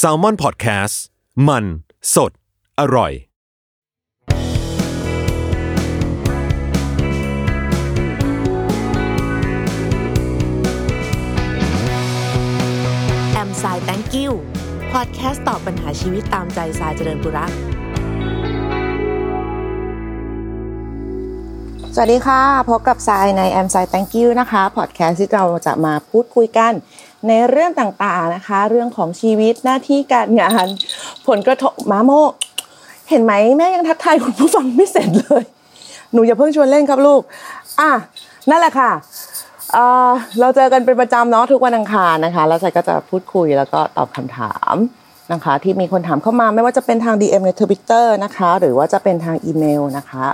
s a l ม o n PODCAST มัน สด อร่อย แอมไซแตงกิวพอดแคสต์ตอบปัญหาชีวิตตามใจสายเจริญบุรักสวัสดีค่ะ พบกับทรายใน a m ไซ Thank you นะคะ พอดแคสต์ที่เราจะมาพูดคุยกัน ในเรื่องต่างๆนะคะ เรื่องของชีวิตหน้าที่การงาน ผลกระทบมาโม เห็นไหมแม่ยังทักทายคุณผู้ฟังไม่เสร็จเลย หนูอย่าเพิ่งชวนเล่นครับลูก อะนั่นแหละค่ะเราเจอกันเป็นประจำเนาะทุกวันอังคารนะคะ แล้วทรายก็จะพูดคุยแล้วก็ตอบคำถามนะคะ ที่มีคนถามเข้ามาไม่ว่าจะเป็นทาง DM ใน Twitter นะคะ หรือว่าจะเป็นทางอีเมลนะคะ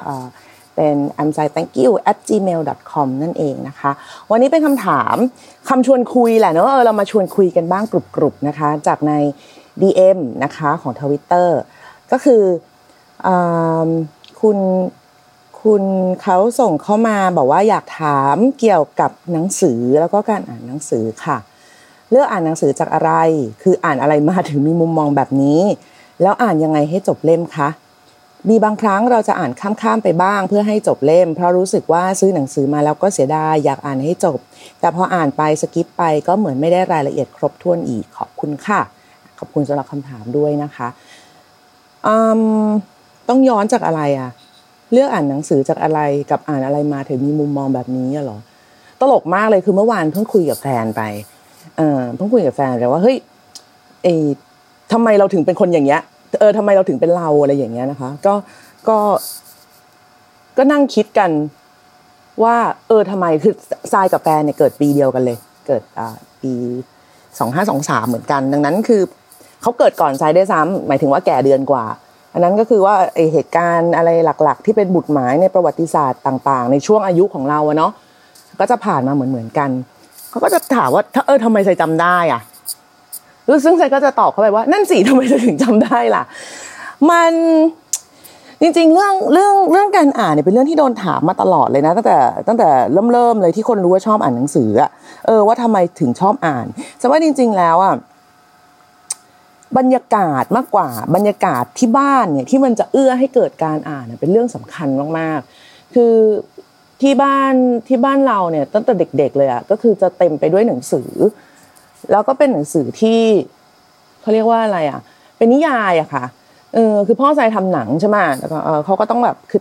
เป็น a m s i thank you at gmail com นั่นเองนะคะ วันนี้เป็นคำถามคำชวนคุยแหละเนอะเออเรามาชวนคุยกันบ้างกรุบๆนะคะ จากใน DM นะคะของ Twitter ก็คืออคุณคุณเขาส่งเข้ามาบอกว่าอยากถามเกี่ยวกับหนังสือแล้วก็การอ่านหนังสือค่ะ เลือกอ่านหนังสือจากอะไร คืออ่านอะไรมาถึงมีมุมมองแบบนี้ แล้วอ่านยังไงให้จบเล่มคะ มีบางครั้งเราจะอ่านข้ามๆไปบ้าง เพื่อให้จบเล่ม เพราะรู้สึกว่าซื้อหนังสือมาแล้วก็เสียดายอยากอ่านให้จบ แต่พออ่านไปสกิปไปก็เหมือนไม่ได้รายละเอียดครบถ้วนอีกขอบคุณค่ะ ขอบคุณสำหรับคำถามด้วยนะคะต้องย้อนจากอะไรอะเลือกอ่านหนังสือจากอะไรกับอ่านอะไรมาถึงมีมุมมองแบบนี้เหรอตลกมากเลยคือเมื่อวานเพิ่งคุยกับแฟนไปเพิ่งคุยกับแฟนเลยว่าเฮ้ยเออทำไมเราถึงเป็นคนอย่างเงี้ย เออทำไมเราถึงเป็นเราอะไรอย่างเงี้ยนะคะ ก็ก็ก็นั่งคิดกันว่า เออทำไมคือทรายกับแฟนเนี่ยเกิดปีเดียวกันเลย เกิดอ่าปีสองห้าสองสามเหมือนกัน ดังนั้นคือเขาเกิดก่อนทรายได้ซ้ำหมายถึงว่าแก่เดือนกว่า อันนั้นก็คือว่าไอเหตุการณ์อะไรหลัก ๆ ที่เป็นบุตรหมายในประวัติศาสตร์ต่าง ๆ ในช่วงอายุของเราเนาะก็จะผ่านมาเหมือนเหมือนๆกันเขาก็จะถามว่าถ้าเออทำไมทรายจำได้อะ ซึ่งไซก็จะตอบเขาไปว่า นั่นสิทำไมเธอถึงจำได้ล่ะ มันจริงๆ เรื่องเรื่องเรื่องการอ่านเนี่ยเป็นเรื่องที่โดนถามมาตลอดเลยนะตั้งแต่ตั้งแต่เริ่มเริ่มเลยที่คนรู้ว่าชอบอ่านหนังสืออะเออว่าทำไมถึงชอบอ่านแต่ว่าจริง ๆ แล้วอะบรรยากาศมากกว่า บรรยากาศที่บ้านเนี่ยที่มันจะเอื้อให้เกิดการอ่านเป็นเรื่องสำคัญมากๆ คือที่บ้านที่บ้านเราเนี่ยตั้งแต่เด็ก ๆ เลยอะก็คือจะเต็มไปด้วยหนังสือ แล้วก็เป็นหนังสือที่เขาเรียกว่าอะไรอะ เป็นนิยายอะค่ะเออคือพ่อใจทำหนังใช่ไหมแล้วก็เออเขาก็ต้องแบบคือ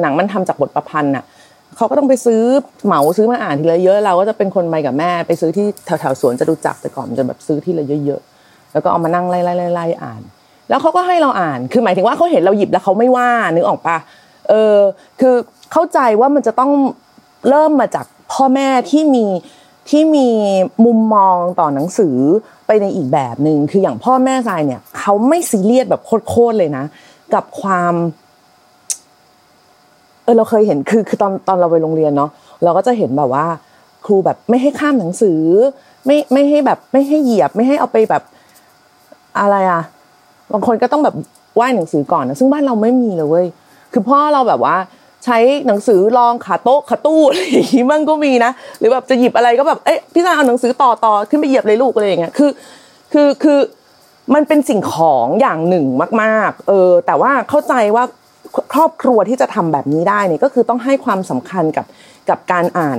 หนังมันทำจากบทประพันธ์อะเขาก็ต้องไปซื้อเหมาซื้อมาอ่านทีละเยอะเราก็จะเป็นคนไปกับแม่ ไปซื้อที่แถวๆสวนจะดูจักรแต่ก่อนจะแบบซื้อที่ละเยอะๆแล้วก็เอามานั่งไล่ไล่ไล่ไล่อ่าน แล้วเขาก็ให้เราอ่าน คือหมายถึงว่าเขาเห็นเราหยิบแล้วเขาไม่ว่านึกออกปะเออคือเข้าใจว่ามันจะต้องเริ่มมาจากพ่อแม่ที่มี ที่มีมุมมองต่อหนังสือไปในอีกแบบหนึ่งคืออย่างพ่อแม่ทรายเนี่ยเขาไม่ซีเรียสแบบโคตรๆเลยนะ กับความเออเราเคยเห็นคือคือตอนตอนเราไปโรงเรียนเนาะเราก็จะเห็นแบบว่า ครูแบบไม่ให้ข้ามหนังสือ ไม่ไม่ให้แบบไม่ให้เหยียบ ไม่ให้เอาไปแบบอะไรอะบางคนก็ต้องแบบไหว้หนังสือก่อนนะซึ่งบ้านเราไม่มีเลยเว้ยคือพ่อเราแบบว่า ใช้หนังสือรองขาโต๊ะขาตู้อะไรอย่างงี้มันก็มีนะ หรือแบบจะหยิบอะไรก็แบบเอ๊ะพี่ชาเอาหนังสือต่อต่อขึ้นไปเหยียบเลยลูกอะไรอย่างเงี้ยคือ คือคือมันเป็นสิ่งของอย่างหนึ่งมาก ๆ เออ แต่ว่าเข้าใจว่าครอบครัวที่จะทำแบบนี้ได้เนี่ยก็คือต้องให้ความสำคัญกับกับการอ่าน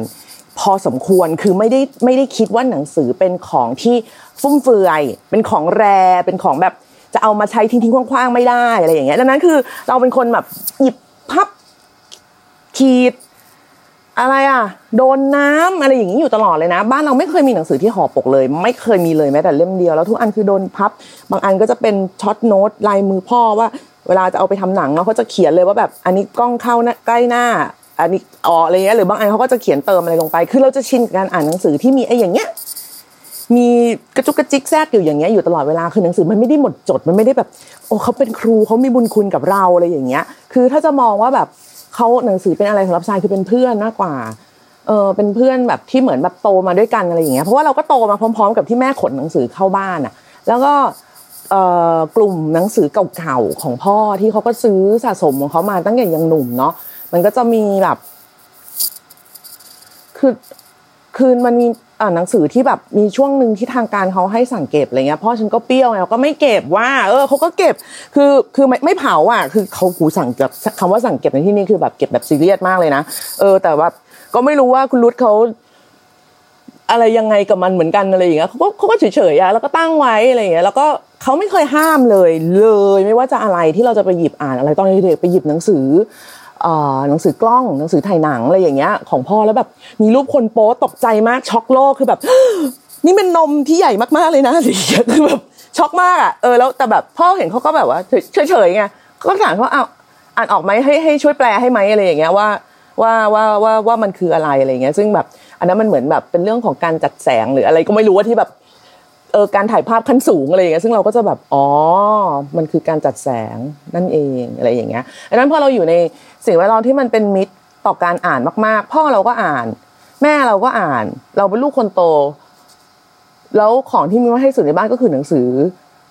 พอสมควรคือไม่ได้ไม่ได้คิดว่าหนังสือเป็นของที่ฟุ่มเฟือย เป็นของ rare เป็นของแบบจะเอามาใช้ทิ้งๆขว้างๆไม่ได้อะไรอย่างเงี้ยดังนั้นคือเราเป็นคนแบบหยิบพับ ขีดอะไรอะ โดนน้ำอะไรอย่างนี้อยู่ตลอดเลยนะ บ้านเราไม่เคยมีหนังสือที่ห่อปกเลย ไม่เคยมีเลยแม้แต่เล่มเดียวแล้วทุกอันคือโดนพับ บางอันก็จะเป็น short note ลายมือพ่อว่า เวลาจะเอาไปทำหนังเนาะเขาจะเขียนเลยว่าแบบ อันนี้กล้องเข้าใกล้หน้า อันนี้อ๋ออะไรเงี้ยหรือบางอันเขาก็จะเขียนเติมอะไรลงไป คือเราจะชินกับการอ่านหนังสือที่มีไอ้อย่างเงี้ยมีกระจุกกระจิกแทรกอยู่อย่างเงี้ยอยู่ตลอดเวลาคือหนังสือมันไม่ได้หมดจดมันไม่ได้แบบ โอ้เขาเป็นครูเขามีบุญคุณกับเราอะไรอย่างเงี้ย คือถ้าจะมองว่าแบบ เขาหนังสือเป็นอะไรสำหรับชายคือเป็นเพื่อนมากกว่าเออเป็นเพื่อนแบบที่เหมือนแบบโตมาด้วยกันอะไรอย่างเงี้ยเพราะว่าเราก็โตมาพร้อม ๆ กับที่แม่ขนหนังสือเข้าบ้านอะ แล้วก็เอ่อกลุ่มหนังสือเก่าๆของพ่อที่เขาก็ซื้อสะสมของเขามาตั้งแต่ยังหนุ่มเนาะมันก็จะมีแบบ คือคือมันมีอ่าน หนังสือที่แบบมีช่วงหนึ่งที่ทางการเขาให้สั่งเก็บอะไรเงี้ยพ่อฉันก็เปรี้ยวไงก็ไม่เก็บว่า เออเขาก็เก็บคือคือไม่ไม่เผาอะ คือเขาหูสั่งแบบคำว่าสั่งเก็บในที่นี้คือแบบเก็บแบบซีเรียสมากเลยนะเออ แต่ว่าก็ไม่รู้ว่าคุณรุตเขาอะไรยังไงกับมันเหมือนกันอะไรอย่างเงี้ยเขาก็เขาก็เฉยๆอะแล้วก็ตั้งไว้อะไรอย่างเงี้ยแล้วก็เขาไม่เคยห้ามเลยเลย ไม่ว่าจะอะไรที่เราจะไปหยิบอ่านอะไรตอนเด็กๆไปหยิบหนังสือ หนังสือกล้องหนังสือถ่ายหนังอะไรอย่างเงี้ยของพ่อแล้วแบบมีรูปคนโป๊ตกใจมากช็อกโลกคือแบบ นี่เป็นนมที่ใหญ่มากๆเลยนะอะไรอย่างเงี้ยคือแบบช็อกมากอะเออแล้วแต่แบบพ่อเห็นเขาก็แบบว่าเฉยๆไงก็ถามเขาเอาอ่านออกไหมให้ให้ช่วยแปลให้ไหมอะไรอย่างเงี้ยว่าว่าว่าว่าว่ามันคืออะไรอะไรเงี้ยซึ่งแบบ อันนั้นมันเหมือนแบบเป็นเรื่องของการจัดแสงหรืออะไรก็ไม่รู้ว่าที่แบบ เออการถ่ายภาพขั้นสูงอะไรอย่างเงี้ยซึ่งเราก็จะแบบอ๋อมันคือการจัดแสงนั่นเองอะไรอย่างเงี้ยดังนั้นพอเราอยู่ในสิ่งแวดล้อมที่มันเป็นมิตรต่อการอ่านมาก ๆ พ่อเราก็อ่าน แม่เราก็อ่าน เราเป็นลูกคนโต แล้วของที่มีมาให้สุดในบ้านก็คือหนังสือ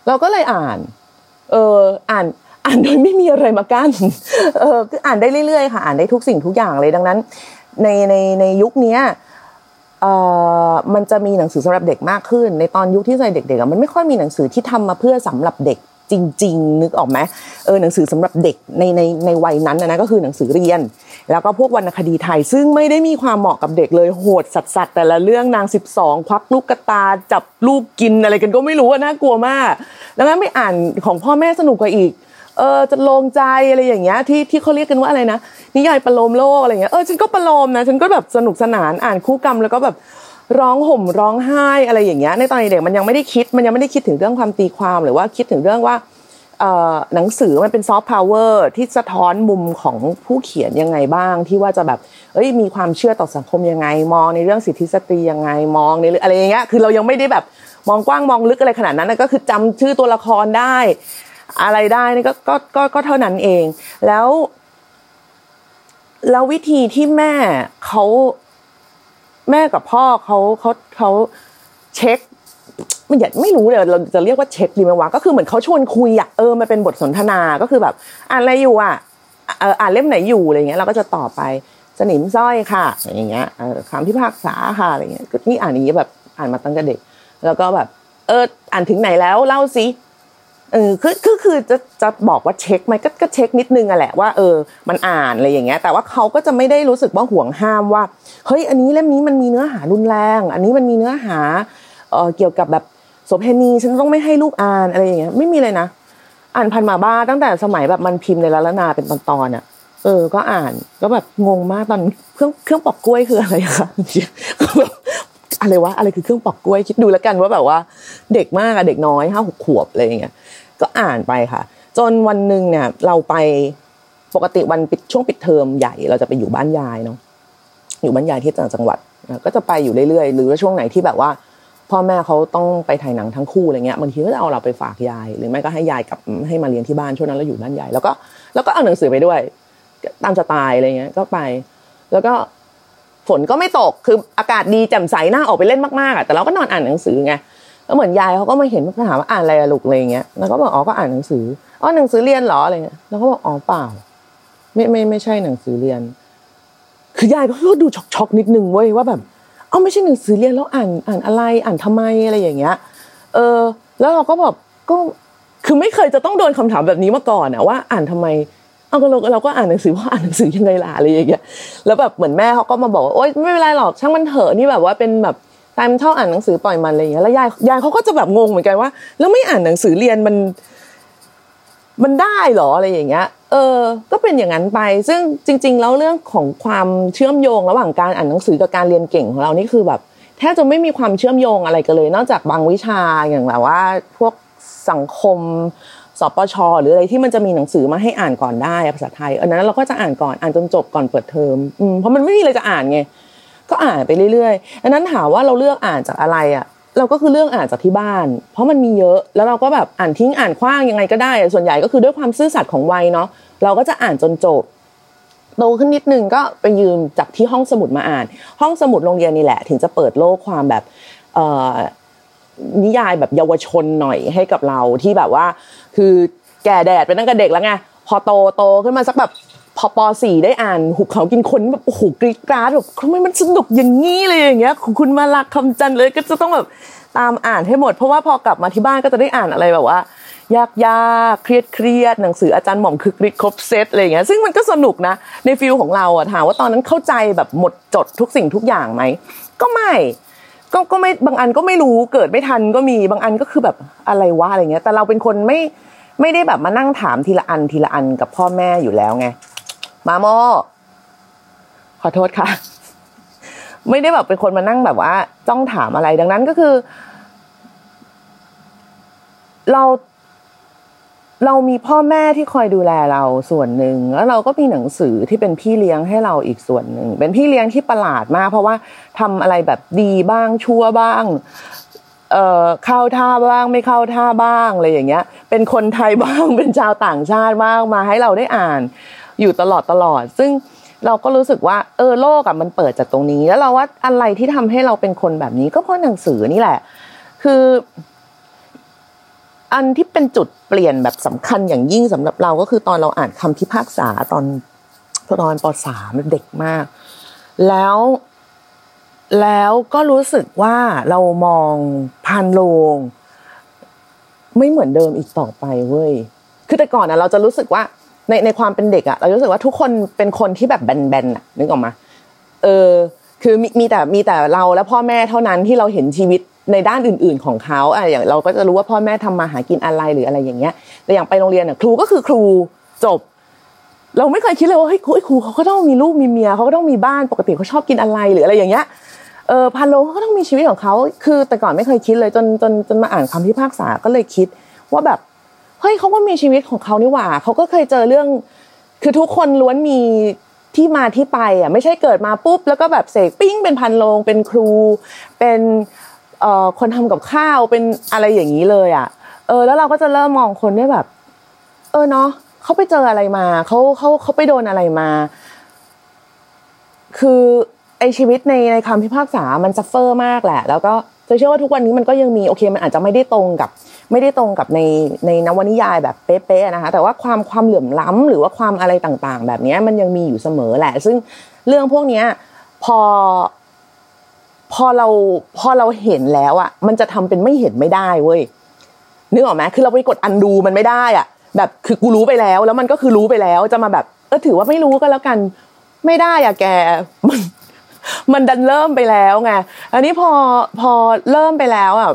เราก็เลยอ่าน เอออ่านอ่านโดยไม่มีอะไรมากั้นเออคืออ่านได้เรื่อยๆค่ะอ่านได้ทุกสิ่งทุกอย่างเลยดังนั้น ในในในยุคนี้ มันจะมีหนังสือสำหรับเด็กมากขึ้น ในตอนยุคที่ใส่เด็กๆมันไม่ค่อยมีหนังสือที่ทำมาเพื่อสำหรับเด็กจริง ๆ นึกออกไหมเออหนังสือสำหรับเด็กในในในวัยนั้นนะก็คือหนังสือเรียน แล้วก็พวกวรรณคดีไทย ซึ่งไม่ได้มีความเหมาะกับเด็กเลยโหดสัสๆแต่ละเรื่องนาง 12 ควักลูกกระตาจับลูกกินอะไรกันก็ไม่รู้น่ากลัวมาก ดังนั้นไม่อ่านของพ่อแม่สนุกกว่าอีก เออจะลงใจอะไรอย่างเงี้ยที่ที่เขาเรียกกันว่าอะไรนะนิยายประโลมโลกอะไรเงี้ยเออฉันก็ประโลมนะฉันก็แบบสนุกสนานอ่านคู่กรรมแล้วก็แบบร้องห่มร้องไห้อะไรอย่างเงี้ยในตอนเด็กมันยังไม่ได้คิดมันยังไม่ได้คิดถึงเรื่องความตีความหรือว่าคิดถึงเรื่องว่าหนังสือมันเป็นซอฟต์พาวเวอร์ที่สะท้อนมุมของผู้เขียนยังไงบ้าง ที่ว่าจะแบบเอ้ยมีความเชื่อต่อสังคมยังไง มองในเรื่องสิทธิสตรียังไงมองในอะไรอย่างเงี้ยคือเรายังไม่ได้แบบมองกว้างมองลึกอะไรขนาดนั้นก็คือจำชื่อตัวละครได้ อะไรได้นี่ก็ก็ก็ก็เท่านั้นเอง แล้วแล้ววิธีที่แม่เขาแม่กับพ่อเขาเขาเขาเช็คไม่อยาไม่รู้เลยเราจะเรียกว่าเช็คดีไหมวะก็คือเหมือนเขาชวนคุยอะเออมันเป็นบทสนทนาก็คือแบบอ่านอะไรอยู่อะเอออ่านเล่มไหนอยู่อะไรเงี้ยเราก็จะต่อไปสนิมสร้อยค่ะอย่างเงี้ยเออคำที่ภาคษาค่ะอะไรเงี้ยนี่อ่านอย่างนี้ยแบบอ่านมาตั้งแต่เด็ก แล้วก็แบบ เอออ่านถึงไหนแล้วเล่าสิ เออคือคือคือจะจะบอกว่าเช็คไหมก็ก็เช็คนิดนึงอะแหละว่าเออมันอ่านอะไรอย่างเงี้ย แต่ว่าเขาก็จะไม่ได้รู้สึกว่าห่วงห้ามว่าเฮ้ยอันนี้เล่มนี้มันมีเนื้อหารุนแรง อันนี้มันมีเนื้อหาเออเกี่ยวกับแบบโสเพณีฉันต้องไม่ให้ลูกอ่านอะไรอย่างเงี้ยไม่มีเลยนะอ่านพันมาบ้าตั้งแต่สมัยแบบมันพิมพ์ในละละนาเป็นตอนๆอะเออ ก็อ่านก็แบบงงมากตอนเครื่องเครื่องปอกกล้วยคืออะไรคะอะไรวะอะไรคือเครื่องปอกกล้วยคิดดูแล้วกันว่าแบบว่า เด็กมากอะเด็กน้อยห้าหกขวบอะไรอย่างเงี้ย ก็อ่านไปค่ะ จนวันหนึ่งเนี่ยเราไปปกติวันปิดช่วงปิดเทอมใหญ่ เราจะไปอยู่บ้านยายเนาะอยู่บ้านยายที่ต่างจังหวัดก็จะไปอยู่เรื่อยๆ หรือว่าช่วงไหนที่แบบว่า พ่อแม่เขาต้องไปถ่ายหนังทั้งคู่อะไรเงี้ยบางทีก็จะเอาเราไปฝากยาย หรือไม่ก็ให้ยายกับให้มาเรียนที่บ้านช่วงนั้นเราอยู่บ้านยายแล้วก็แล้วก็เอาหนังสือไปด้วย ตามสไตล์อะไรเงี้ยก็ไป แล้วก็ฝนก็ไม่ตกคืออากาศดีแจ่มใสหน่าออกไปเล่นมากๆอะแต่เราก็นอนอ่านหนังสือไง แล้วเหมือนยายเขาก็มาเห็นมาถามว่าอ่านอะไรลูกอะไรเงี้ยแล้วก็บอกอ๋อก็อ่านหนังสืออ๋อหนังสือเรียนหรออะไรเงี้ยแล้วก็บอกอ๋อเปล่า ไม่ไม่ไม่ใช่หนังสือเรียน คือยายก็ดูช็อกช็อกนิดนึงเว้ยว่าแบบอ๋อไม่ใช่หนังสือเรียนแล้วอ่านอ่านอะไรอ่านทำไมอะไรอย่างเงี้ย เออ แล้วเราก็แบบก็คือไม่เคยจะต้องโดนคำถามแบบนี้มาก่อนอะว่าอ่านทำไมเอาก็เราเราก็อ่านหนังสือว่าอ่านหนังสือยังไงล่ะอะไรอย่างเงี้ยแล้วแบบเหมือนแม่เขาก็มาบอกว่าโอ๊ยไม่เป็นไรหรอกช่างมันเถอะนี่แบบว่าเป็นแบบ ตามันชอบอ่านหนังสือปล่อยมันอะไรอย่างเงี้ยแล้วยายยายเขาก็จะแบบงงเหมือนกันว่า แล้วไม่อ่านหนังสือเรียนมัน มันได้หรออะไรอย่างเงี้ย เออ ก็เป็นอย่างนั้นไป ซึ่งจริง ๆ แล้วเรื่องของความเชื่อมโยงระหว่างการอ่านหนังสือกับการเรียนเก่งของเรานี่คือแบบแทบจะไม่มีความเชื่อมโยงอะไรกันเลย นอกจากบางวิชาอย่างแบบว่า พวกสังคมสปชหรืออะไรที่มันจะมีหนังสือมาให้อ่านก่อนได้ภาษาไทยอันนั้นเราก็จะอ่านก่อนอ่านจนจบก่อนเปิดเทอมอืมเพราะมันไม่มีอะไรจะอ่านไง ก็อ่านไปเรื่อยๆดังนั้นถามว่าเราเลือกอ่านจากอะไรอะเราก็คือเรื่องอ่านจากที่บ้าน เพราะมันมีเยอะ แล้วเราก็แบบอ่านทิ้งอ่านคว้างยังไงก็ได้ ส่วนใหญ่ก็คือด้วยความซื่อสัตย์ของวัยเนาะ เราก็จะอ่านจนจบ โตขึ้นนิดนึงก็ไปยืมจากที่ห้องสมุดมาอ่าน ห้องสมุดโรงเรียนนี่แหละ ถึงจะเปิดโลกความแบบนิยายแบบเยาวชนหน่อยให้กับเราที่แบบว่า คือแก่แดดไปตั้งแต่เด็กแล้วไง พอโตโตขึ้นมาสักแบบ เอ่อ ป.4 ได้อ่านหุบเขากินคนแบบโอ้โหกรีดกราดแบบทำไมมันสนุกอย่างนี้เลยอย่างเงี้ยของคุณมาลา คำจันทร์เลยก็จะต้องแบบตามอ่านให้หมด เพราะว่าพอกลับมาที่บ้านก็จะได้อ่านอะไรแบบว่า ยากยากเครียดเครียดหนังสืออาจารย์หม่อมคึกฤทธิ์ครบเซตอะไรอย่างเงี้ยซึ่งมันก็สนุกนะใน feel ของเราอะถามว่าตอนนั้นเข้าใจแบบหมดจดทุกสิ่งทุกอย่างไหมก็ไม่ก็ก็ไม่บางอันก็ไม่รู้เกิดไม่ทันก็มีบางอันก็คือแบบอะไรวะอะไรเงี้ย แต่เราเป็นคนไม่ไม่ได้แบบมานั่งถามทีละอันทีละอันกับพ่อแม่อยู่แล้วไง มาโมขอโทษค่ะ ไม่ได้แบบเป็นคนมานั่งแบบว่า จ้องถามอะไรดังนั้นก็คือ เราเรามีพ่อแม่ที่คอยดูแลเราส่วนหนึ่งแล้วเราก็มีหนังสือที่เป็นพี่เลี้ยงให้เราอีกส่วนหนึ่งเป็นพี่เลี้ยงที่ประหลาดมาก เพราะว่าทำอะไรแบบดีบ้างชั่วบ้าง เอ่อเข้าท่าบ้างไม่เข้าท่าบ้างอะไรอย่างเงี้ย เป็นคนไทยบ้างเป็นชาวต่างชาติบ้างมาให้เราได้อ่าน อยู่ตลอดตลอด ซึ่งเราก็รู้สึกว่าเออโลกอะมันเปิดจากตรงนี้ แล้วเราว่าอะไรที่ทำให้เราเป็นคนแบบนี้ก็เพราะหนังสือนี่แหละ คือ อันที่เป็นจุดเปลี่ยนแบบสำคัญอย่างยิ่งสำหรับเราก็คือตอนเราอ่านคำพิพากษาตอนตอนปสามเด็กมาก แล้วแล้วก็รู้สึกว่าเรามองพันโลง ไม่เหมือนเดิมอีกต่อไปเว้ย คือแต่ก่อนอะเราจะรู้สึกว่า ในในความเป็นเด็กอะเรารู้สึกว่าทุกคนเป็นคนที่แบบแบนๆอะนึกออกมาเออคือมีมีแต่มีแต่เราและพ่อแม่เท่านั้นที่เราเห็นชีวิตในด้านอื่น ๆของเขาอะอย่างเราก็จะรู้ว่าพ่อแม่ทำมาหากินอะไรหรืออะไรอย่างเงี้ยแต่อย่างไปโรงเรียนอะครูก็คือครูจบ เราไม่เคยคิดเลยว่าเฮ้ยครูครูเขาก็ต้องมีลูกมีเมียเขาก็ต้องมีบ้านปกติเขาชอบกินอะไรหรืออะไรอย่างเงี้ยเออพันโลเขาก็ต้องมีชีวิตของเขาคือแต่ก่อนไม่เคยคิดเลยจนจนจนมาอ่านคำพิพากษาก็เลยคิดว่าแบบ เฮ้ยเขาก็มีชีวิตของเขานี่หว่าเขาก็เคยเจอเรื่อง คือทุกคนล้วนมีที่มาที่ไปอะไม่ใช่เกิดมาปุ๊บ แล้วก็แบบเสกปิ้งเป็นพันโลงเป็นครู เป็นเอ่อคนทำกับข้าวเป็นอะไรอย่างนี้เลยอะ เออ แล้วเราก็จะเริ่มมองคนได้แบบ เออเนาะเขาไปเจออะไรมาเขาเขาเขาไปโดนอะไรมา คือไอชีวิตในในคำพิพากษามันซัฟเฟอร์มากแหละ แล้วก็จะเชื่อว่าทุกวันนี้มันก็ยังมีโอเค มันอาจจะไม่ได้ตรงกับ ไม่ได้ตรงกับในในนวนิยายแบบเป๊ะๆนะคะ แต่ว่าความความเหลื่อมล้ำหรือว่าความอะไรต่างๆ แบบนี้มันยังมีอยู่เสมอแหละ ซึ่งเรื่องพวกนี้พอพอเราพอเราเห็นแล้วอะมันจะทำเป็นไม่เห็นไม่ได้เว้ยนึกออกไหมคือเราไปกดอันดูมันไม่ได้อะแบบคือกูรู้ไปแล้ว แล้วมันก็คือรู้ไปแล้วจะมาแบบเออถือว่าไม่รู้ก็แล้วกัน ไม่ได้อะแกมันมันดันเริ่มไปแล้วไงอันนี้พอพอเริ่มไปแล้วอะ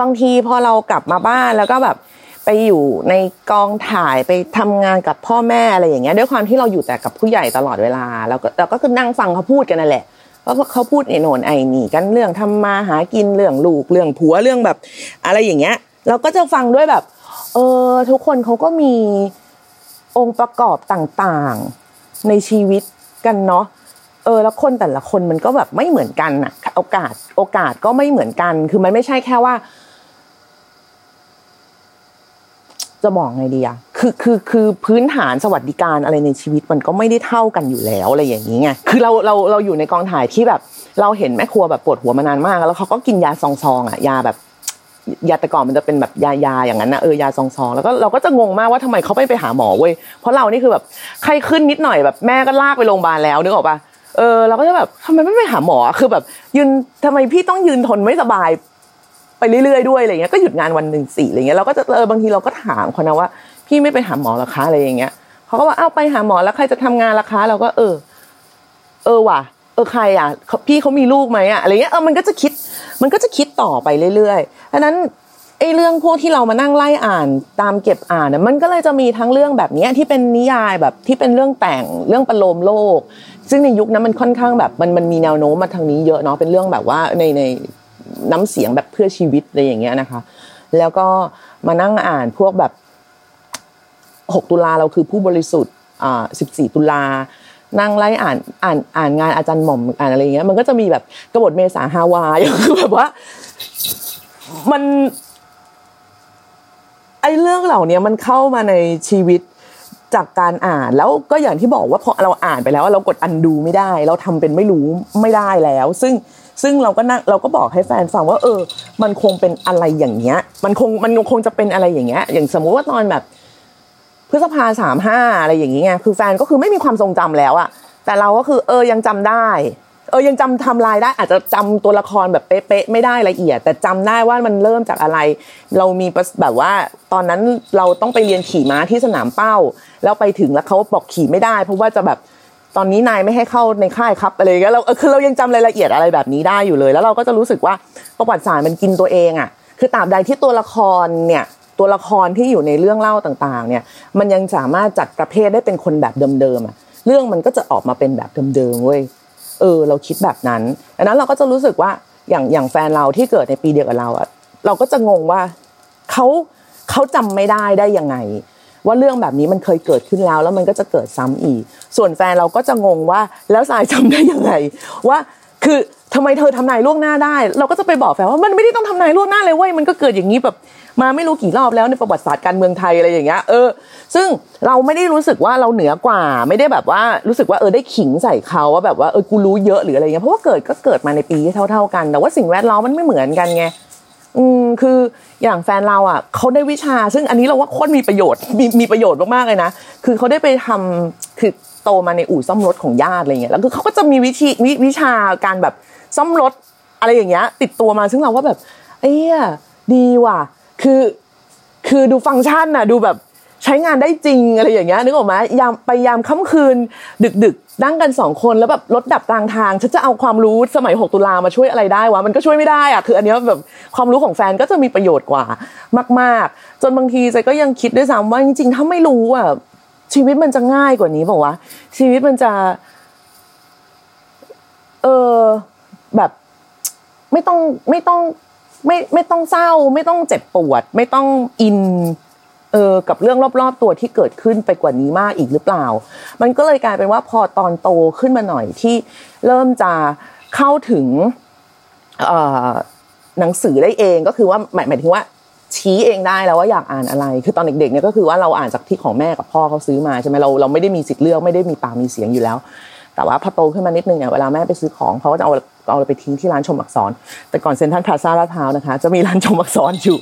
บางทีพอเรากลับมาบ้านแล้วก็แบบไปอยู่ในกองถ่ายไปทำงานกับพ่อแม่อะไรอย่างเงี้ยด้วยความที่เราอยู่แต่กับผู้ใหญ่ตลอดเวลาแล้วก็เราก็คือนั่งฟังเขาพูดกันนั่นแหละว่าเขาพูดไอ้โนนไอ้นี่กันเรื่องทำมาหากินเรื่องลูกเรื่องผัวเรื่องแบบ อะไรอย่างเงี้ย เราก็จะฟังด้วยแบบ เออทุกคนเขาก็มีองค์ประกอบต่างๆในชีวิตกันเนาะ ออแล้วคนแต่ละคนมันก็แบบไม่เหมือนกันอะโอกาสโอกาสก็ไม่เหมือนกัน คือมันไม่ใช่แค่ว่า จะบอกไงดีอะคือคือคือพื้นฐานสวัสดิการอะไรในชีวิตมันก็ไม่ได้เท่ากันอยู่แล้วอะไรอย่างนี้ไงคือเราเราเราอยู่ในกองถ่ายที่แบบ เราเห็นแม่ครัวแบบปวดหัวมานานมาก แล้วเขาก็กินยาซองๆอะยาแบบยาแต่ก่อนมันจะเป็นแบบยายาอย่างนั้นนะเออยาซองๆแล้วก็เราก็จะงงมากว่าทำไมเขาไม่ไปหาหมอเว้ยเพราะเรานี่คือแบบไข้ขึ้นนิดหน่อยแบบแม่ก็ลากไปโรงพยาบาลแล้วนึกออกปะ เออเราก็จะแบบทำไมไม่ไปหาหมอคือแบบยืนทำไมพี่ต้องยืนทนไม่สบาย ไปเรื่อยๆด้วยอะไรเงี้ยก็หยุดงานวันหนึ่งสี่อะไรเงี้ยเราก็จะเออบางทีเราก็ถามเขานะว่า พี่ไม่ไปหาหมอหรอคะอะไรอย่างเงี้ยเขาก็ว่าเอ้าไปหาหมอแล้วใครจะทำงานล่ะคะเราก็เออ เออว่ะ เออใครอะพี่เขามีลูกไหมอะอะไรเงี้ยเออมันก็จะคิด มันก็จะคิดต่อไปเรื่อยๆดังนั้นไอ้เรื่องพวกที่เรามานั่งไล่อ่านตามเก็บอ่านเนี่ยมันก็เลยจะมีทั้งเรื่องแบบนี้ที่เป็นนิยายแบบที่เป็นเรื่องแต่งเรื่องประโลมโลก ซึ่งในยุคนั้นมันค่อนข้างแบบมันมันมีแนวโน้มมาทางนี้เยอะเนาะเป็นเรื่องแบบว่าในในน้ำเสียงแบบเพื่อชีวิตอะไรอย่างเงี้ยนะคะ แล้วก็มานั่งอ่านพวกแบบ6ตุลาเราคือผู้บริสุทธิ์อ่า14 ตุลานั่งไล่อ่านอ่านอ่านงานอาจารย์หม่อมอ่านอะไรเงี้ยมันก็จะมีแบบกบฏเมษาฮาวายคือแบบว่า มันไอ้เรื่องเหล่านี้มันเข้ามาในชีวิต จากการอ่านแล้วก็อย่างที่บอกว่าพอเราอ่านไปแล้วเรากดอันดูไม่ได้ เราทำเป็นไม่รู้ไม่ได้แล้ว ซึ่งซึ่งเราก็นั่งเราก็บอกให้แฟนฟังว่าเออ มันคงเป็นอะไรอย่างเงี้ย มันคงมันคงจะเป็นอะไรอย่างเงี้ย อย่างสมมุติว่าตอนแบบพฤษภาสามห้าอะไรอย่างเงี้ยคือแฟนก็คือไม่มีความทรงจำแล้วอะแต่เราก็คือเออยังจำได้ เออยังจำทำลายได้อาจจะจำตัวละครแบบเป๊ะๆไม่ได้ละเอียด แต่จำได้ว่ามันเริ่มจากอะไร เรามีแบบว่า ตอนนั้นเราต้องไปเรียนขี่ม้าที่สนามเป้า แล้วไปถึงแล้วเขาบอกขี่ไม่ได้ เพราะว่าจะแบบตอนนี้นายไม่ให้เข้าในค่ายครับอะไรเงี้ยเราคือเรายังจำรายละเอียดอะไรแบบนี้ได้อยู่เลย แล้วเราก็จะรู้สึกว่าประวัติศาสตร์มันกินตัวเองอะ คือตราบใดที่ตัวละครเนี่ยตัวละครที่อยู่ในเรื่องเล่าต่างๆ เนี่ย มันยังสามารถจัดประเภทได้เป็นคนแบบเดิมๆอะเรื่องมันก็จะออกมาเป็นแบบเดิมๆเว้ย เออ เราคิดแบบนั้นดังนั้นเราก็จะรู้สึกว่าอย่างอย่างแฟนเราที่เกิดในปีเดียวกับเราอะเราก็จะงงว่าเขาเขาจำไม่ได้ได้ยังไง ว่าเรื่องแบบนี้มันเคยเกิดขึ้นแล้ว แล้วมันก็จะเกิดซ้ำอีก ส่วนแฟนเราก็จะงงว่าแล้วสายจำได้ยังไง ว่า คือทำไมเธอทำนายล่วงหน้าได้ เราก็จะไปบอกแฟนว่ามันไม่ได้ต้องทำนายล่วงหน้าเลยเว้ยมันก็เกิดอย่างนี้แบบมาไม่รู้กี่รอบแล้วในประวัติศาสตร์การเมืองไทยอะไรอย่างเงี้ยเออซึ่งเราไม่ได้รู้สึกว่าเราเหนือกว่า ไม่ได้แบบว่ารู้สึกว่าเออได้ขิงใส่เขาว่าแบบว่าเออกูรู้เยอะหรืออะไรเงี้ยเพราะว่าเกิดก็เกิดมาในปีที่เท่า ๆกัน แต่ว่าสิ่งแวดล้อมมันไม่เหมือนกันไงอืมคืออย่างแฟนเราอะเขาได้วิชา ซึ่งอันนี้เราว่าโคตรมีประโยชน์มีมีประโยชน์มากๆเลยนะคือเขาได้ไปทำคือ ตมาในอู่ซ่อมรถของญาติอะไรเงี้ยแล้วคือเขาก็จะมีวิธีวิวิชาการแบบซ่อมรถอะไรอย่างเงี้ย ติดตัวมาซึ่งเราว่าแบบ เอ้ยดีว่ะ คือคือดูฟังก์ชันน่ะดูแบบใช้งานได้จริงอะไรอย่างเงี้ยนึกออกไหมยามไปยามค่ำคืน ดึกดึกนั่งกันสองคนแล้วแบบรถดับกลางทางฉันจะเอาความรู้สมัย 6 ตุลามาช่วยอะไรได้วะมันก็ช่วยไม่ได้อะคืออันนี้แบบความรู้ของแฟนก็จะมีประโยชน์กว่ามาก ๆ จนบางทีใจก็ยังคิดด้วยซ้ำว่าจริงๆถ้าไม่รู้อะ ชีวิตมันจะง่ายกว่านี้บอกว่าชีวิตมันจะ เออแบบ ไม่ต้องไม่ต้อง ไม่ไม่ต้องเศร้า ไม่ต้องเจ็บปวด ไม่ต้องอิน เออกับเรื่องรอบๆตัวที่เกิดขึ้นไปกว่านี้มากอีกหรือเปล่า มันก็เลยกลายเป็นว่าพอตอนโตขึ้นมาหน่อยที่เริ่มจะเข้าถึงหนังสือได้เองก็คือว่าหมายหมายถึงว่า ชี้เองได้แล้วว่าอยากอ่านอะไร คือตอนเด็กๆเนี่ยก็คือว่าเราอ่านจากที่ของแม่กับพ่อเขาซื้อมาใช่ไหมเราเราไม่ได้มีสิทธิ์เลือกไม่ได้มีปากมีเสียงอยู่แล้ว แต่ว่าพอโตขึ้นมานิดนึงเนี่ยเวลาแม่ไปซื้อของเขาก็จะเอาเอาไปทิ้งที่ร้านชมอักษร แต่ก่อนเซ็นทรัลพลาซ่าลาดพร้าวนะคะ จะมีร้านชมอักษรอยู่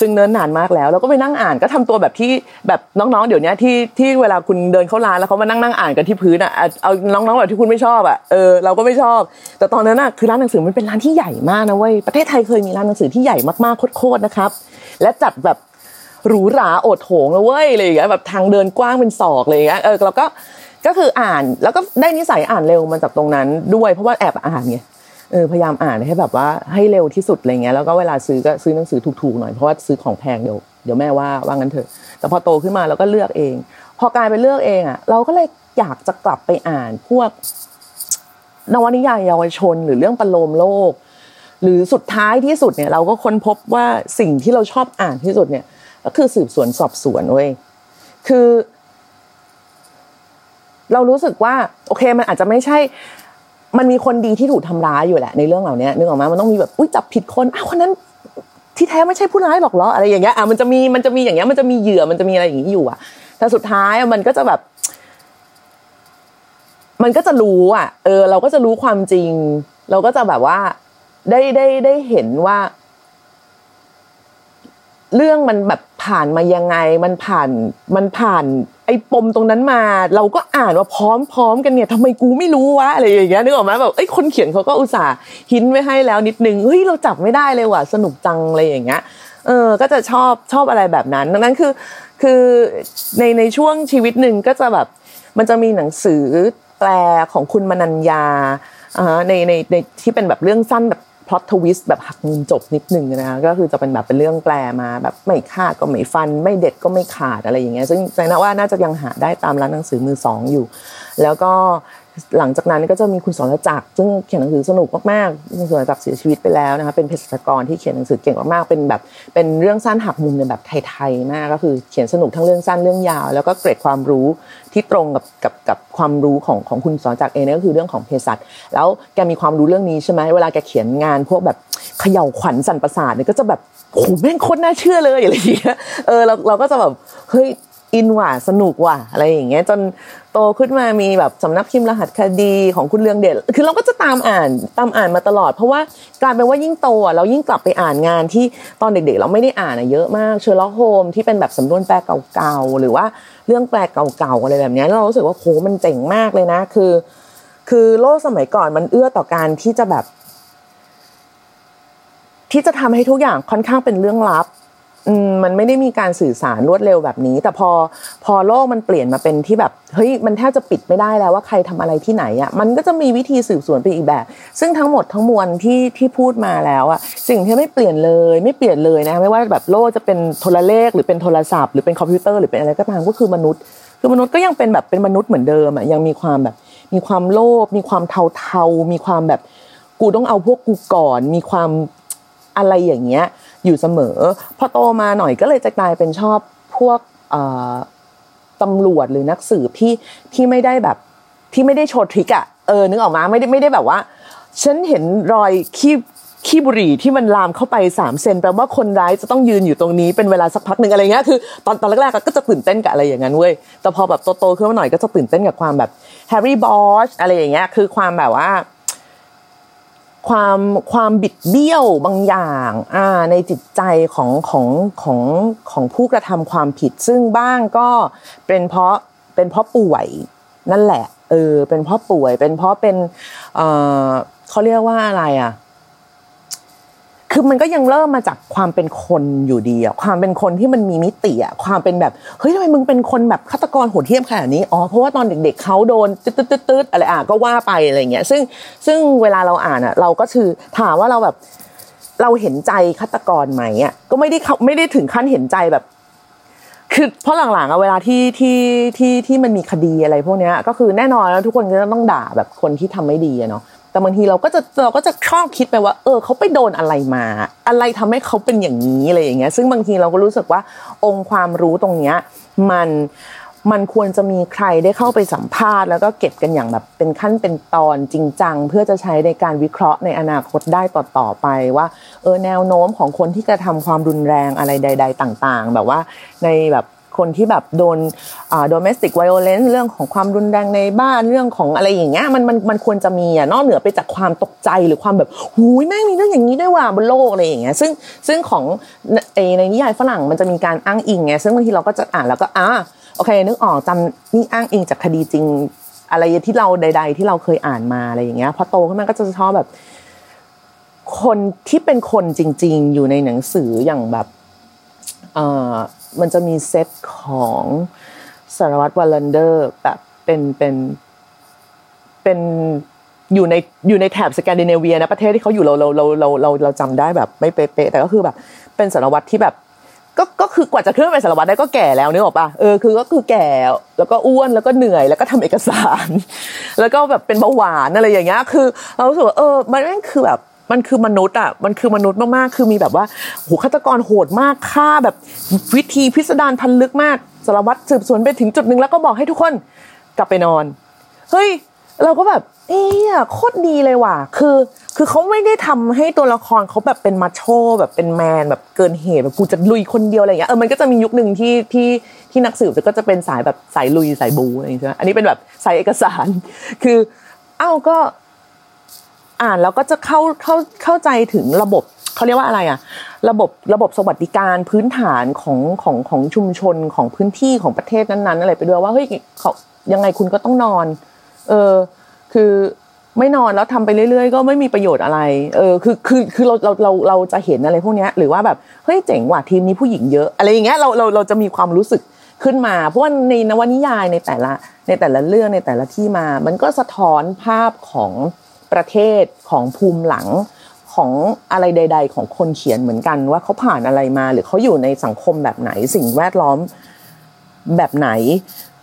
ซึ่งเนิ่นนานมากแล้ว แล้วก็ไปนั่งอ่านก็ทำตัวแบบที่แบบน้องๆเดี๋ยวนี้ที่ที่เวลาคุณเดินเข้าร้านแล้วเขามานั่งนั่งอ่านกันที่พื้นอะเอาน้องๆแบบที่คุณไม่ชอบอะเออเราก็ไม่ชอบ แต่ตอนนั้นอะคือร้านหนังสือมันเป็นร้านที่ใหญ่มากนะเว้ยประเทศไทยเคยมีร้านหนังสือที่ใหญ่มากๆโคตรๆนะครับ และจัดแบบหรูหราโอดโถงเลยเว้ยอะไรอย่างเงี้ยแบบทางเดินกว้างเป็นศอกเลยอย่างเงี้ยเออเราก็ก็คืออ่านแล้วก็ได้นิสัยอ่านเร็วมาจากตรงนั้นด้วยเพราะว่าแอบอ่านไงเออพยายามอ่านให้แบบว่าให้เร็วที่สุดอะไรเงี้ยแล้วก็เวลาซื้อก็ซื้อหนังสือถูกๆหน่อยเพราะว่าซื้อของแพงเดี๋ยวเดี๋ยวแม่ว่าว่างั้นเถอะ แต่พอโตขึ้นมาเราก็เลือกเอง พอกลายเป็นเลือกเองอะเราก็เลยอยากจะกลับไปอ่านพวกนวนิยายเยาวชนหรือเรื่องประโลมโลก หรือสุดท้ายที่สุดเนี่ยเราก็ค้นพบว่าสิ่งที่เราชอบอ่านที่สุดเนี่ย ก็คือสืบสวนสอบสวนเว้ยคือ เรารู้สึกว่า โอเคมันอาจจะไม่ใช่ มันมีคนดีที่ถูกทำร้ายอยู่แหละ ในเรื่องเหล่านี้นึกออกมามันต้องมีแบบอุ้ยจับผิดคนอ้าวคนนั้นที่แท้ไม่ใช่ผู้ร้ายหรอกเหรออะไรอย่างเงี้ยอะมันจะมีมันจะมีอย่างเงี้ยมันจะมีเหยื่อมันจะมีอะไรอย่างนี้อยู่อะแต่สุดท้ายมันก็จะแบบ มันก็จะรู้อะ เออ เราก็จะรู้ความจริง เราก็จะแบบว่า ได้ได้ได้เห็นว่า เรื่องมันแบบผ่านมายังไง มันผ่านมันผ่าน ไอ้ปมตรงนั้นมา เราก็อ่านว่าพร้อมๆกันเนี่ยทำไมกูไม่รู้วะอะไรอย่างเงี้ยนึกออกไหมแบบไอ้คนเขียนเขาก็อุตส่าห์หินไว้ให้แล้วนิดนึงเฮ้ยเราจับไม่ได้เลยว่ะสนุกจังอะไรอย่างเงี้ยเออก็จะชอบชอบอะไรแบบนั้น ดังนั้นคือคือในในช่วงชีวิตหนึ่งก็จะแบบมันจะมีหนังสือแปลของคุณมนัญญาอ่าในในในที่เป็นแบบเรื่องสั้นแบบ พล็อตทวิสต์แบบหักมุมจบนิดนึงนะคะก็คือจะเป็นแบบเป็นเรื่องแปลมาแบบไม่ฆ่าก็ไม่ฟัน ไม่เด็ดก็ไม่ขาดอะไรอย่างเงี้ยซึ่งใจนะว่าน่าจะยังหาได้ตามร้านหนังสือมือสองอยู่ แล้วก็ หลังจากนั้นก็จะมีคุณสรจักรซึ่งเขียนหนังสือสนุกมากๆคุณสรจักรเสียชีวิตไปแล้วนะคะเป็นเภสัชกรที่เขียนหนังสือเก่งมากๆเป็นแบบเป็นเรื่องสั้นหักมุมในแบบไทยๆมากก็คือเขียนสนุกทั้งเรื่องสั้นเรื่องยาว แล้วก็เกร็ดความรู้ที่ตรงกับกับกับความรู้ของของคุณสรจักรเองนี่ก็คือเรื่องของเภสัชแล้วแกมีความรู้เรื่องนี้ใช่ไหมเวลาแกเขียนงานพวกแบบเขย่าขวัญสั่นประสาทเนี่ยก็จะแบบโหแม่งโคตรน่าเชื่อเลยอะไรอย่างเงี้ยเออเราเราก็จะแบบเฮ้ย อินว่ะสนุกว่ะอะไรอย่างเงี้ยจนโตขึ้นมามีแบบสำนักพิมพ์รหัสคดีของคุณเรืองเดชคือเราก็จะตามอ่านตามอ่านมาตลอด เพราะว่ากลายเป็นว่ายิ่งโตอะเรายิ่งกลับไปอ่านงานที่ตอนเด็กๆ เราไม่ได้อ่านอะเยอะมากเชอร์ล็อกโฮล์มส์ที่เป็นแบบสำนวนแปลเก่าๆหรือว่าเรื่องแปลเก่าๆอะไรแบบนี้เรารู้สึกว่าโหมันเจ๋งมากเลยนะ คือ คือโลกสมัยก่อนมันเอื้อต่อการที่จะแบบ ที่จะทำให้ทุกอย่างค่อนข้างเป็นเรื่องลับ มันไม่ได้มีการสื่อสารรวดเร็วแบบนี้ แต่พอพอโลกมันเปลี่ยนมาเป็นที่แบบเฮ้ยมันแทบจะปิดไม่ได้แล้วว่าใครทำอะไรที่ไหนอะมันก็จะมีวิธีสืบสวนไปอีกแบบ ซึ่งทั้งหมดทั้งมวลที่ที่พูดมาแล้วอะสิ่งที่ไม่เปลี่ยนเลย ไม่เปลี่ยนเลยนะไม่ว่าแบบโลกจะเป็นโทรเลขหรือเป็นโทรศัพท์หรือเป็นคอมพิวเตอร์หรือเป็นอะไรก็ตามก็คือมนุษย์ คือมนุษย์ก็ยังเป็นแบบเป็นมนุษย์เหมือนเดิมอะยังมีความแบบ มีความโลภมีความเทาๆมีความแบบกูต้องเอาพวกกูก่อน มีความอะไรอย่างเงี้ย อยู่เสมอ พอโตมาหน่อยก็เลยจะกลายเป็นชอบพวกตำรวจหรือนักสืบที่ที่ไม่ได้แบบที่ไม่ได้โชว์ทริกอะเออนึกออกมาไม่ได้ไม่ได้แบบว่า ฉันเห็นรอยขี้ขี้บุหรี่ที่มันลามเข้าไปสามเซนแปลว่าคนร้ายจะต้องยืนอยู่ตรงนี้เป็นเวลาสักพักหนึ่งอะไรเงี้ยคือตอนตอนแรกๆก็จะตื่นเต้นกับอะไรอย่างนั้นเว้ยแต่พอแบบโตๆขึ้นมาหน่อยก็จะตื่นเต้นกับความแบบแฮร์รี่บอชอะไรอย่างเงี้ยคือความแบบว่า ความความบิดเบี้ยวบางอย่างอ่าในจิตใจของของของของผู้กระทำความผิด ซึ่งบ้างก็เป็นเพราะเป็นเพราะป่วยนั่นแหละเออเป็นเพราะป่วย เป็นเพราะเป็นเออเขาเรียกว่าอะไรอะ คือมันก็ยังเริ่มมาจากความเป็นคนอยู่ดีอะความเป็นคนที่มันมีมิติอะความเป็นแบบเฮ้ยทำไมมึงเป็นคนแบบฆาตกรโหดเหี้ยมขนาดนี้อ๋อเพราะว่าตอนเด็ก ๆเขาโดนตืดตืดอะไรอะก็ว่าไปอะไรเงี้ยซึ่งซึ่งเวลาเราอ่านอะเราก็คือถามว่าเราแบบเราเห็นใจฆาตกรไหมอะก็ไม่ได้เขาไม่ได้ถึงขั้นเห็นใจแบบคือเพราะหลังๆอะเวลาที่ที่ที่ที่มันมีคดีอะไรพวกเนี้ยก็คือแน่นอนแล้วทุกคนก็ต้องด่าแบบคนที่ทำไม่ดีอะเนาะ แต่บางทีเราก็จะเราก็จะชอบคิดไปว่า เออเขาไปโดนอะไรมา อะไรทำให้เขาเป็นอย่างนี้อะไรอย่างเงี้ย ซึ่งบางทีเราก็รู้สึกว่าองค์ความรู้ตรงเนี้ยมันมันควรจะมีใครได้เข้าไปสัมภาษณ์แล้วก็เก็บกันอย่างแบบเป็นขั้นเป็นตอนจริงจังเพื่อจะใช้ในการวิเคราะห์ในอนาคตได้ต่อต่อไปว่าเออแนวโน้มของคนที่กระทำความรุนแรงอะไรใด ๆ ต่าง ๆ แบบว่าในแบบ คนที่แบบโดนอ่า domestic violence เรื่องของความรุนแรงในบ้านเรื่องของอะไรอย่างเงี้ยมันมันมันควรจะมีอะนอกเหนือไปจากความตกใจหรือความแบบหูยแม่งมีเรื่องอย่างนี้ด้วยว่ะบนโลกอะไรอย่างเงี้ยซึ่งซึ่งของในในนิยายฝรั่งมันจะมีการอ้างอิงไงซึ่งบางทีเราก็จะอ่านแล้วก็อ่าโอเคนึกออกจำนี่อ้างอิงจากคดีจริง อะไรที่เราใด ๆ ที่เราเคยอ่านมาอะไรอย่างเงี้ยพอโตขึ้นมาก็จะชอบแบบ คนที่เป็นคนจริง ๆ อยู่ในหนังสืออย่างแบบ เอ่อ มันจะมีเซตของสารวัตรวอลเลนเดอร์แบบเป็นเป็นเป็นอยู่ในอยู่ในแถบสแกนดิเนเวียนะประเทศที่เขาอยู่เราเราเราเราเราเราจำได้แบบไม่เป๊ะแต่ก็คือแบบ เป็นสารวัตรที่แบบก็ก็คือกว่าจะขึ้นเป็นสารวัตรได้ก็แก่แล้วนึกออกปะเออคือก็คือแก่แล้วก็อ้วนแล้วก็เหนื่อยแล้วก็ทำเอกสาร แล้วก็แบบเป็นเบาหวานอะไรอย่างเงี้ยคือเราสึกว่าเออมันแม่งคือแบบ มันคือมนุษย์อะมันคือมนุษย์มากๆ คือมีแบบว่าโหฆาตกรโหดมากฆ่าแบบวิธีพิสดารพันลึกมากสารวัตรสืบสวนไปถึงจุดหนึ่งแล้วก็บอกให้ทุกคนกลับไปนอน เฮ้ย เราก็แบบ เอ๊ะโคตรดีเลยว่ะ คือ คือเขาไม่ได้ทำให้ตัวละครเขาแบบเป็นมาโชแบบเป็นแมนแบบเกินเหตุแบบกูจะลุยคนเดียวอะไรอย่างเงี้ยเออมันก็จะมียุคหนึ่งที่ที่ที่นักสืบก็จะเป็นสายแบบสายลุยสายบูอะไรอย่างเงี้ยอันนี้เป็นแบบสายเอกสาร คือเอ้าก็ อ่านแล้วก็จะเข้าเข้าเข้าใจถึงระบบเขาเรียกว่าอะไรอะ ระบบระบบสวัสดิการพื้นฐานของของของชุมชนของพื้นที่ของประเทศนั้นๆอะไรไปด้วยว่าเฮ้ยเขายังไงคุณก็ต้องนอน เออ คือไม่นอนแล้วทำไปเรื่อยๆ ก็ไม่มีประโยชน์อะไร เออ คือ คือ คือเรา เรา เรา เราจะเห็นอะไรพวกนี้หรือว่าแบบ เฮ้ย เจ๋งว่ะ ทีมนี้ผู้หญิงเยอะ อะไรอย่างเงี้ย เรา เรา เราจะมีความรู้สึกขึ้นมา เพราะว่าในนวนิยายในแต่ละ ในแต่ละเรื่องในแต่ละที่มา มันก็สะท้อนภาพของ ประเทศของภูมิหลังของอะไรใด ๆ ของคนเขียนเหมือนกัน ว่าเขาผ่านอะไรมา หรือเขาอยู่ในสังคมแบบไหน สิ่งแวดล้อมแบบไหน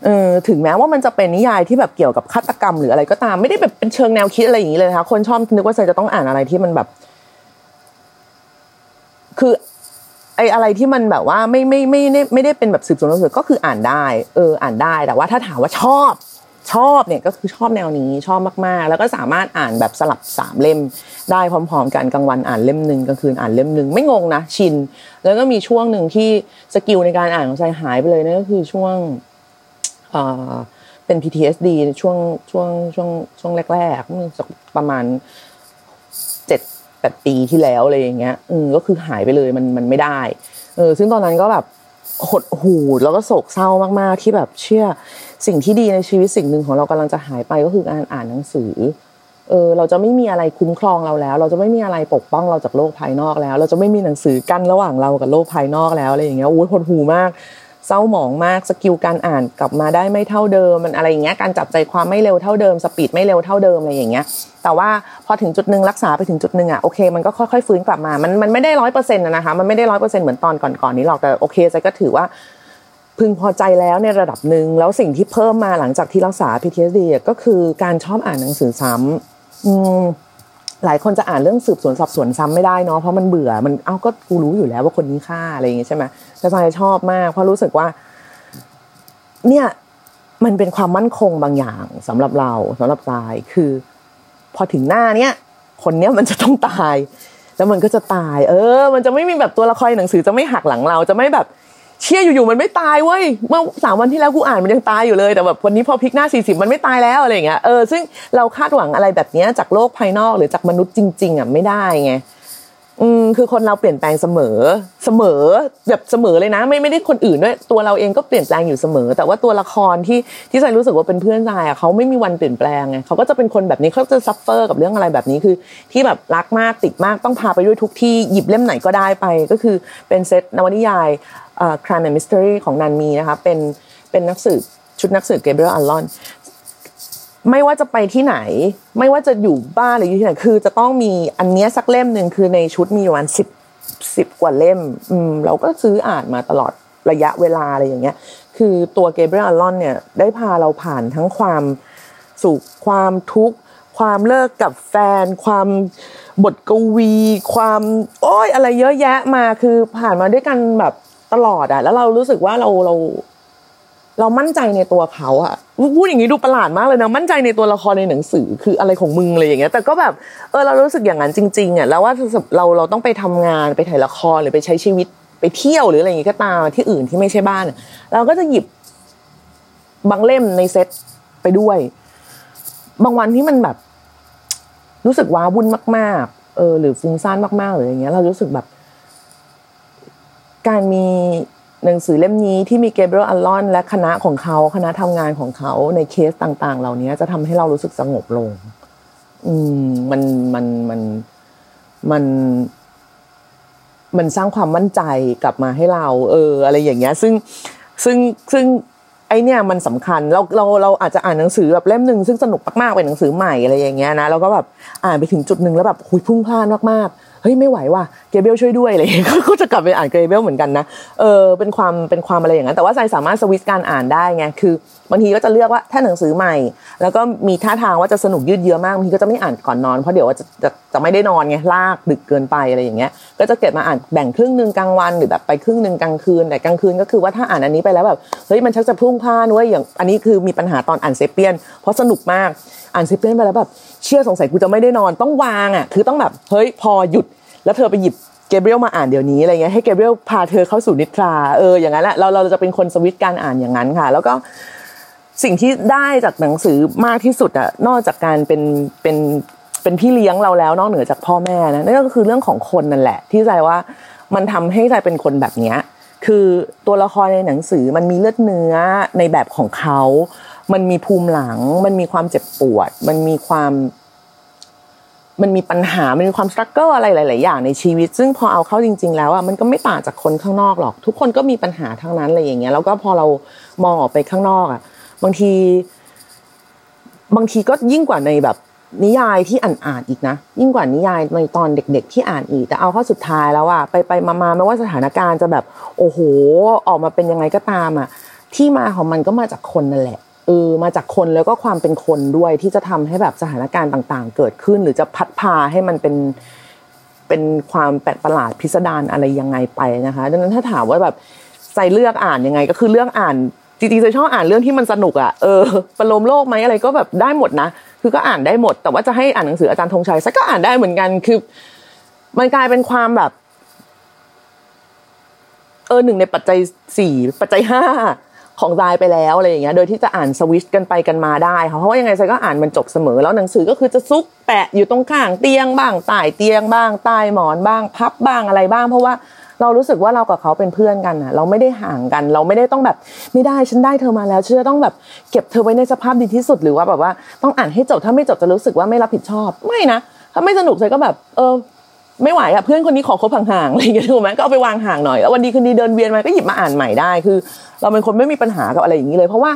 เออถึงแม้ว่ามันจะเป็นนิยายที่แบบเกี่ยวกับฆาตกรรมหรืออะไรก็ตามไม่ได้แบบเป็นเชิงแนวคิดอะไรอย่างนี้เลยนะคะคนชอบนึกว่าจจะต้องอ่านอะไรที่มันแบบ คือ ไออะไรที่มันแบบว่าไม่ไม่ไม่ไม่ไม่ได้เป็นแบบสืบสวนสืบก็คืออ่านได้ เออ อ่านได้แต่ว่าถ้าถามว่าชอบ ชอบเนี่ยก็คือชอบแนวนี้ชอบมากๆ แล้วก็สามารถอ่านแบบสลับสามเล่ม ได้พร้อม ๆ กันกลางวันอ่านเล่มหนึ่งกลางคืนอ่านเล่มหนึ่งไม่งงนะชิน แล้วก็มีช่วงหนึ่งที่สกิลในการอ่านของใจหายไปเลยนั่นก็คือช่วงเป็น PTSD ช่วงช่วงช่วงช่วงแรกๆประมาณเจ็ดแปดปีที่แล้วอะไรอย่างเงี้ยอืก็คือหายไปเลยมันมันไม่ได้เออซึ่งตอนนั้นก็แบบหดหู่แล้วก็โศกเศร้ามากๆที่แบบเชื่อ สิ่งที่ดีในชีวิตสิ่งหนึ่งของเรากำลังจะหายไปก็คือการอ่านหนังสือเออเราจะไม่มีอะไรคุ้มครองเราแล้ว เราจะไม่มีอะไรปกป้องเราจากโลกภายนอกแล้ว เราจะไม่มีหนังสือกั้นระหว่างเรากับโลกภายนอกแล้วอะไรอย่างเงี้ยอู้หดหู่มากเศร้าหมองมาก skill การอ่านกลับมาได้ไม่เท่าเดิมมันอะไรอย่างเงี้ยการจับใจความไม่เร็วเท่าเดิม speed ไม่เร็วเท่าเดิมอะไรอย่างเงี้ย แต่ว่าพอถึงจุดหนึ่งรักษาไปถึงจุดหนึ่งอะโอเคมันก็ค่อยๆฟื้นกลับมามันมันไม่ได้ร้อยเปอร์เซ็นต์นะคะมันไม่ได้ร้อยเปอร์เซ็นต์เหมือนตอนก่อนๆนี้หรอกแต่โอเคใจก็ถือว่า พึงพอใจแล้วในระดับหนึ่งแล้วสิ่งที่เพิ่มมาหลังจากที่รักษา PTSD ก็คือการชอบอ่านหนังสือซ้ำหลายคนจะอ่านเรื่องสืบสวนสอบสวนซ้ำไม่ได้เนาะเพราะมันเบื่อมันเอ้าก็กูรู้อยู่แล้วว่าคนนี้ฆ่าอะไรอย่างเงี้ยใช่ไหมแต่ใจชอบมาก เพราะรู้สึกว่า เนี่ยมันเป็นความมั่นคงบางอย่างสำหรับเราสำหรับตายคือ พอถึงหน้าเนี้ยคนเนี้ยมันจะต้องตาย แล้วมันก็จะตาย เออ มันจะไม่มีแบบตัวละครหนังสือจะไม่หักหลังเราจะไม่แบบ เชี่ยอยู่ๆมันไม่ตายเว้ยเมื่อสามวันที่แล้วกูอ่านมันยังตายอยู่เลยแต่แบบวันนี้พอพลิกหน้าสี่สิบมันไม่ตายแล้วอะไรเงี้ยเออซึ่งเราคาดหวังอะไรแบบนี้จากโลกภายนอกหรือจากมนุษย์จริง ๆอะไม่ได้ไงอืมคือคนเราเปลี่ยนแปลงเสมอเสมอแบบเสมอเลยนะ ไม่ไม่ได้คนอื่นด้วยตัวเราเองก็เปลี่ยนแปลงอยู่เสมอ แต่ว่าตัวละครที่ที่ใจรู้สึกว่าเป็นเพื่อนใจอะเขาไม่มีวันเปลี่ยนแปลงไงเขาก็จะเป็นคนแบบนี้เขาจะ suffer กับเรื่องอะไรแบบนี้คือ ที่แบบรักมากติดมากต้องพาไปด้วยทุกที่หยิบเล่มไหนก็ได้ไป ก็คือเป็นเซตนวนิยาย crime and mystery ของนันมีนะคะเป็นเป็นนักสืบชุดนักสืบเกเบรียลอัลลอนไม่ว่าจะไปที่ไหน ไม่ว่าจะอยู่บ้านหรืออยู่ที่ไหนคือจะต้องมีอันเนี้ยสักเล่มหนึ่งคือในชุดมีประมาณสิบสิบกว่าเล่ม อืมเราก็ซื้ออ่านมาตลอดระยะเวลาอะไรอย่างเงี้ย คือตัวเกเบรียลอัลลอนเนี่ยได้พาเราผ่านทั้งความสุขความทุกข์ความเลิกกับแฟน ความบทกวี ความ โอ้ยอะไรเยอะแยะมาคือผ่านมาด้วยกันแบบ ตลอดอะแล้วเรารู้สึกว่าเราเรา เรามั่นใจในตัวเขาอะพูดอย่างนี้ดูประหลาดมากเลยนะมั่นใจในตัวละครในหนังสือคืออะไรของมึงอะไรอย่างเงี้ย แต่ก็แบบเออเรารู้สึกอย่างนั้นจริงๆอะแล้วว่าเราเราต้องไปทำงานไปถ่ายละครหรือไปใช้ชีวิตไปเที่ยวหรืออะไรอย่างงี้ก็ตามที่อื่นที่ไม่ใช่บ้าน เราก็จะหยิบบางเล่มในเซ็ตไปด้วย บางวันที่มันแบบ รู้สึกว้าวุ่นมาก ๆ เออ หรือฟุ้งซ่านมากๆหรืออย่างเงี้ย เรารู้สึกแบบ การมีหนังสือเล่มนี้ที่มีเกเบรียลอัลลอน และคณะของเขาคณะทำงานของเขาในเคสต่าง ๆ เหล่านี้จะทำให้เรารู้สึกสงบลง อืมมันมันมันมัน มันสร้างความมั่นใจกลับมาให้เรา เออ อะไรอย่างเงี้ย ซึ่งซึ่งซึ่งไอเนี่ยมันสำคัญเราเราเราอาจจะอ่านหนังสือแบบเล่มหนึ่งซึ่งสนุกมากๆเป็นหนังสือใหม่อะไรอย่างเงี้ยนะแล้วก็แบบอ่านไปถึงจุดหนึ่งแล้วแบบหุยพุ่งพลาดมากๆ ฮ้ยไม่ไหวว่ะเกเบลช่วยด้วยอะไรเงี้ยก็จะกลับไปอ่านเกเบลเหมือนกันนะเออเป็นความเป็นความอะไรอย่างนั้นแต่ว่าใจสามารถสวิตช์การอ่านได้ไงคือบางทีก็จะเลือกว่าถ้าหนังสือใหม่ แล้วก็มีท่าทางว่าจะสนุกยืดเยื้อมากบางทีก็จะไม่อ่านก่อนนอนเพราะเดี๋ยวจะจะจะไม่ได้นอนไงลากดึกเกินไปอะไรอย่างเงี้ย ก็จะเก็บมาอ่านแบ่งครึ่งหนึ่งกลางวันหรือแบบไปครึ่งหนึ่งกลางคืนแต่กลางคืนก็คือว่าถ้าอ่านอันนี้ไปแล้วแบบเฮ้ยมันชักจะพุ่งพลาดเว้ยอย่างอันนี้คือมีปัญหาตอนอ่านเซเปียน เพราะสนุกมากอ่านเซเปียนไปแล้วแบบเชื่อสงสัยกูจะไม่ได้นอนต้องวางอะคือต้องแบบเฮ้ยพอหยุด แล้วเธอไปหยิบเกเบรียลมาอ่านเดี๋ยวนี้อะไรเงี้ยให้เกเบรียลพาเธอเข้าสู่นิทราเอออย่างนั้นแหละเราเราจะเป็นคนสวิตการอ่านอย่างนั้นค่ะ แล้วก็สิ่งที่ได้จากหนังสือมากที่สุดอะนอกจากการเป็นเป็นเป็นพี่เลี้ยงเราแล้วนอกเหนือจากพ่อแม่นะนั่นก็คือเรื่องของคนนั่นแหละ ที่ใจว่ามันทำให้ใจเป็นคนแบบเนี้ยคือตัวละครในหนังสือมันมีเลือดเนื้อในแบบของเขา มันมีภูมิหลัง มันมีความเจ็บปวด มันมีความ มันมีปัญหา มันมีความสครัลเกิลอะไรหลาย ๆ อย่างในชีวิต ซึ่งพอเอาเข้าจริง ๆ แล้วอะมันก็ไม่ต่างจากคนข้างนอกหรอก ทุกคนก็มีปัญหาทั้งนั้นอะไรอย่างเงี้ย แล้วก็พอเรามองออกไปข้างนอกอะ บางที บางทีก็ยิ่งกว่าในแบบนิยายที่อ่านอ่านอีกนะ ยิ่งกว่านิยายในตอนเด็ก ๆ ที่อ่านอีก แต่เอาเข้าสุดท้ายแล้วอะไปไปมาๆไม่ว่าสถานการณ์จะแบบ โอ้โห ออกมาเป็นยังไงก็ตามอะ ที่มาของมันก็มาจากคนนั่นแหละ เออมาจากคนแล้วก็ความเป็นคนด้วยที่จะทำให้แบบสถานการณ์ต่าง ๆ เกิดขึ้น หรือจะพัดพาให้มันเป็นเป็นความแปลกประหลาดพิสดารอะไรยังไงไปนะคะดังนั้นถ้าถามว่าแบบใจเลือกอ่านยังไง ก็คือเลือกอ่านจริงๆจะชอบอ่านเรื่องที่มันสนุกอะเออประโลมโลกไหมอะไรก็แบบได้หมดนะคือก็อ่านได้หมด แต่ว่าจะให้อ่านหนังสืออาจารย์ธงชัยซักก็อ่านได้เหมือนกันคือ มันกลายเป็นความแบบ เออหนึ่งในปัจจัยสี่ปัจจัยห้า ของรายไปแล้วอะไรอย่างเงี้ยโดยที่จะอ่านสวิชกันไปกันมาได้ค่ะเพราะว่ายังไงไซก็อ่านมันจบเสมอ แล้วหนังสือก็คือจะซุกแปะอยู่ตรงข้างเตียงบ้างใต้เตียงบ้างใต้หมอนบ้าง พับบ้างอะไรบ้าง เพราะว่าเรารู้สึกว่าเรากับเขาเป็นเพื่อนกันอะเราไม่ได้ห่างกัน เราไม่ได้ต้องแบบไม่ได้ฉันได้เธอมาแล้วฉันจะต้องแบบเก็บเธอไว้ในสภาพดีที่สุดหรือว่าแบบว่าต้องอ่านให้จบถ้าไม่จบจะรู้สึกว่าไม่รับผิดชอบไม่นะถ้าไม่สนุกไซก็แบบเออ ไม่ไหวอะเพื่อนคนนี้ขอคบห่างๆอะไรอย่างเงี้ยถูกไหมก็เอาไปวางห่างหน่อยแล้ววันดีคืนดีเดินเวียนมาก็หยิบมาอ่านใหม่ได้คือ เราเป็นคนไม่มีปัญหากับอะไรอย่างนี้เลย เพราะว่า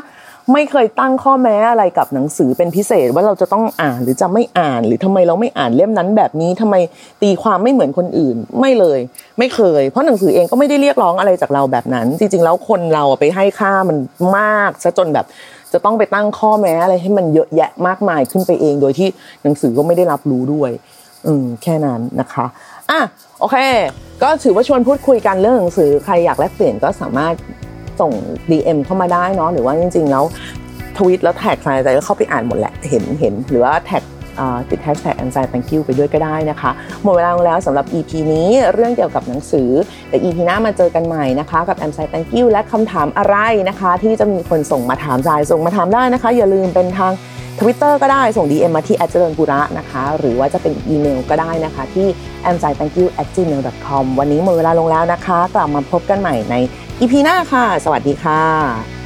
ไม่เคยตั้งข้อแม้อะไรกับหนังสือเป็นพิเศษว่าเราจะต้องอ่านหรือจะไม่อ่าน หรือทำไมเราไม่อ่านเล่มนั้นแบบนี้ทำไมตีความไม่เหมือนคนอื่นไม่เลย ไม่เคย เพราะหนังสือเองก็ไม่ได้เรียกร้องอะไรจากเราแบบนั้น จริง ๆ แล้วคนเราไปให้ค่ามันมากซะจนแบบจะต้องไปตั้งข้อแม้อะไรให้มันเยอะแยะมากมายขึ้นไปเอง โดยที่หนังสือก็ไม่ได้รับรู้ด้วย อืมแค่นั้นนะคะอะโอเค ก็ถือว่าชวนพูดคุยกันเรื่องหนังสือใครอยากแลกเปลี่ยนก็สามารถส่ง DM เข้ามาได้เนาะหรือว่าจริง ๆ แล้วทวิตแล้วแท็กใครใจก็เข้าไปอ่านหมดแหละเห็นเห็นหรือว่าแท็ก ติดแฮชแท็กแอนซ thank you ไปด้วยก็ได้นะคะ หมดเวลาลงแล้วสำหรับ EP นี้เรื่องเกี่ยวกับหนังสือ แต่ EP หน้ามาเจอกันใหม่นะคะ กับแอนไซ thank you และคำถามอะไรนะคะ ที่จะมีคนส่งมาถามใจส่งมาถามได้นะคะ อย่าลืมเป็นทาง Twitter ก็ได้ส่ง DM มาที่แอดเจริญบุระนะคะ หรือว่าจะเป็นอีเมลก็ได้นะคะที่ a m s i thank you at gmail com วันนี้หมดเวลาลงแล้วนะคะ กลับมาพบกันใหม่ใน EP หน้าค่ะ สวัสดีค่ะ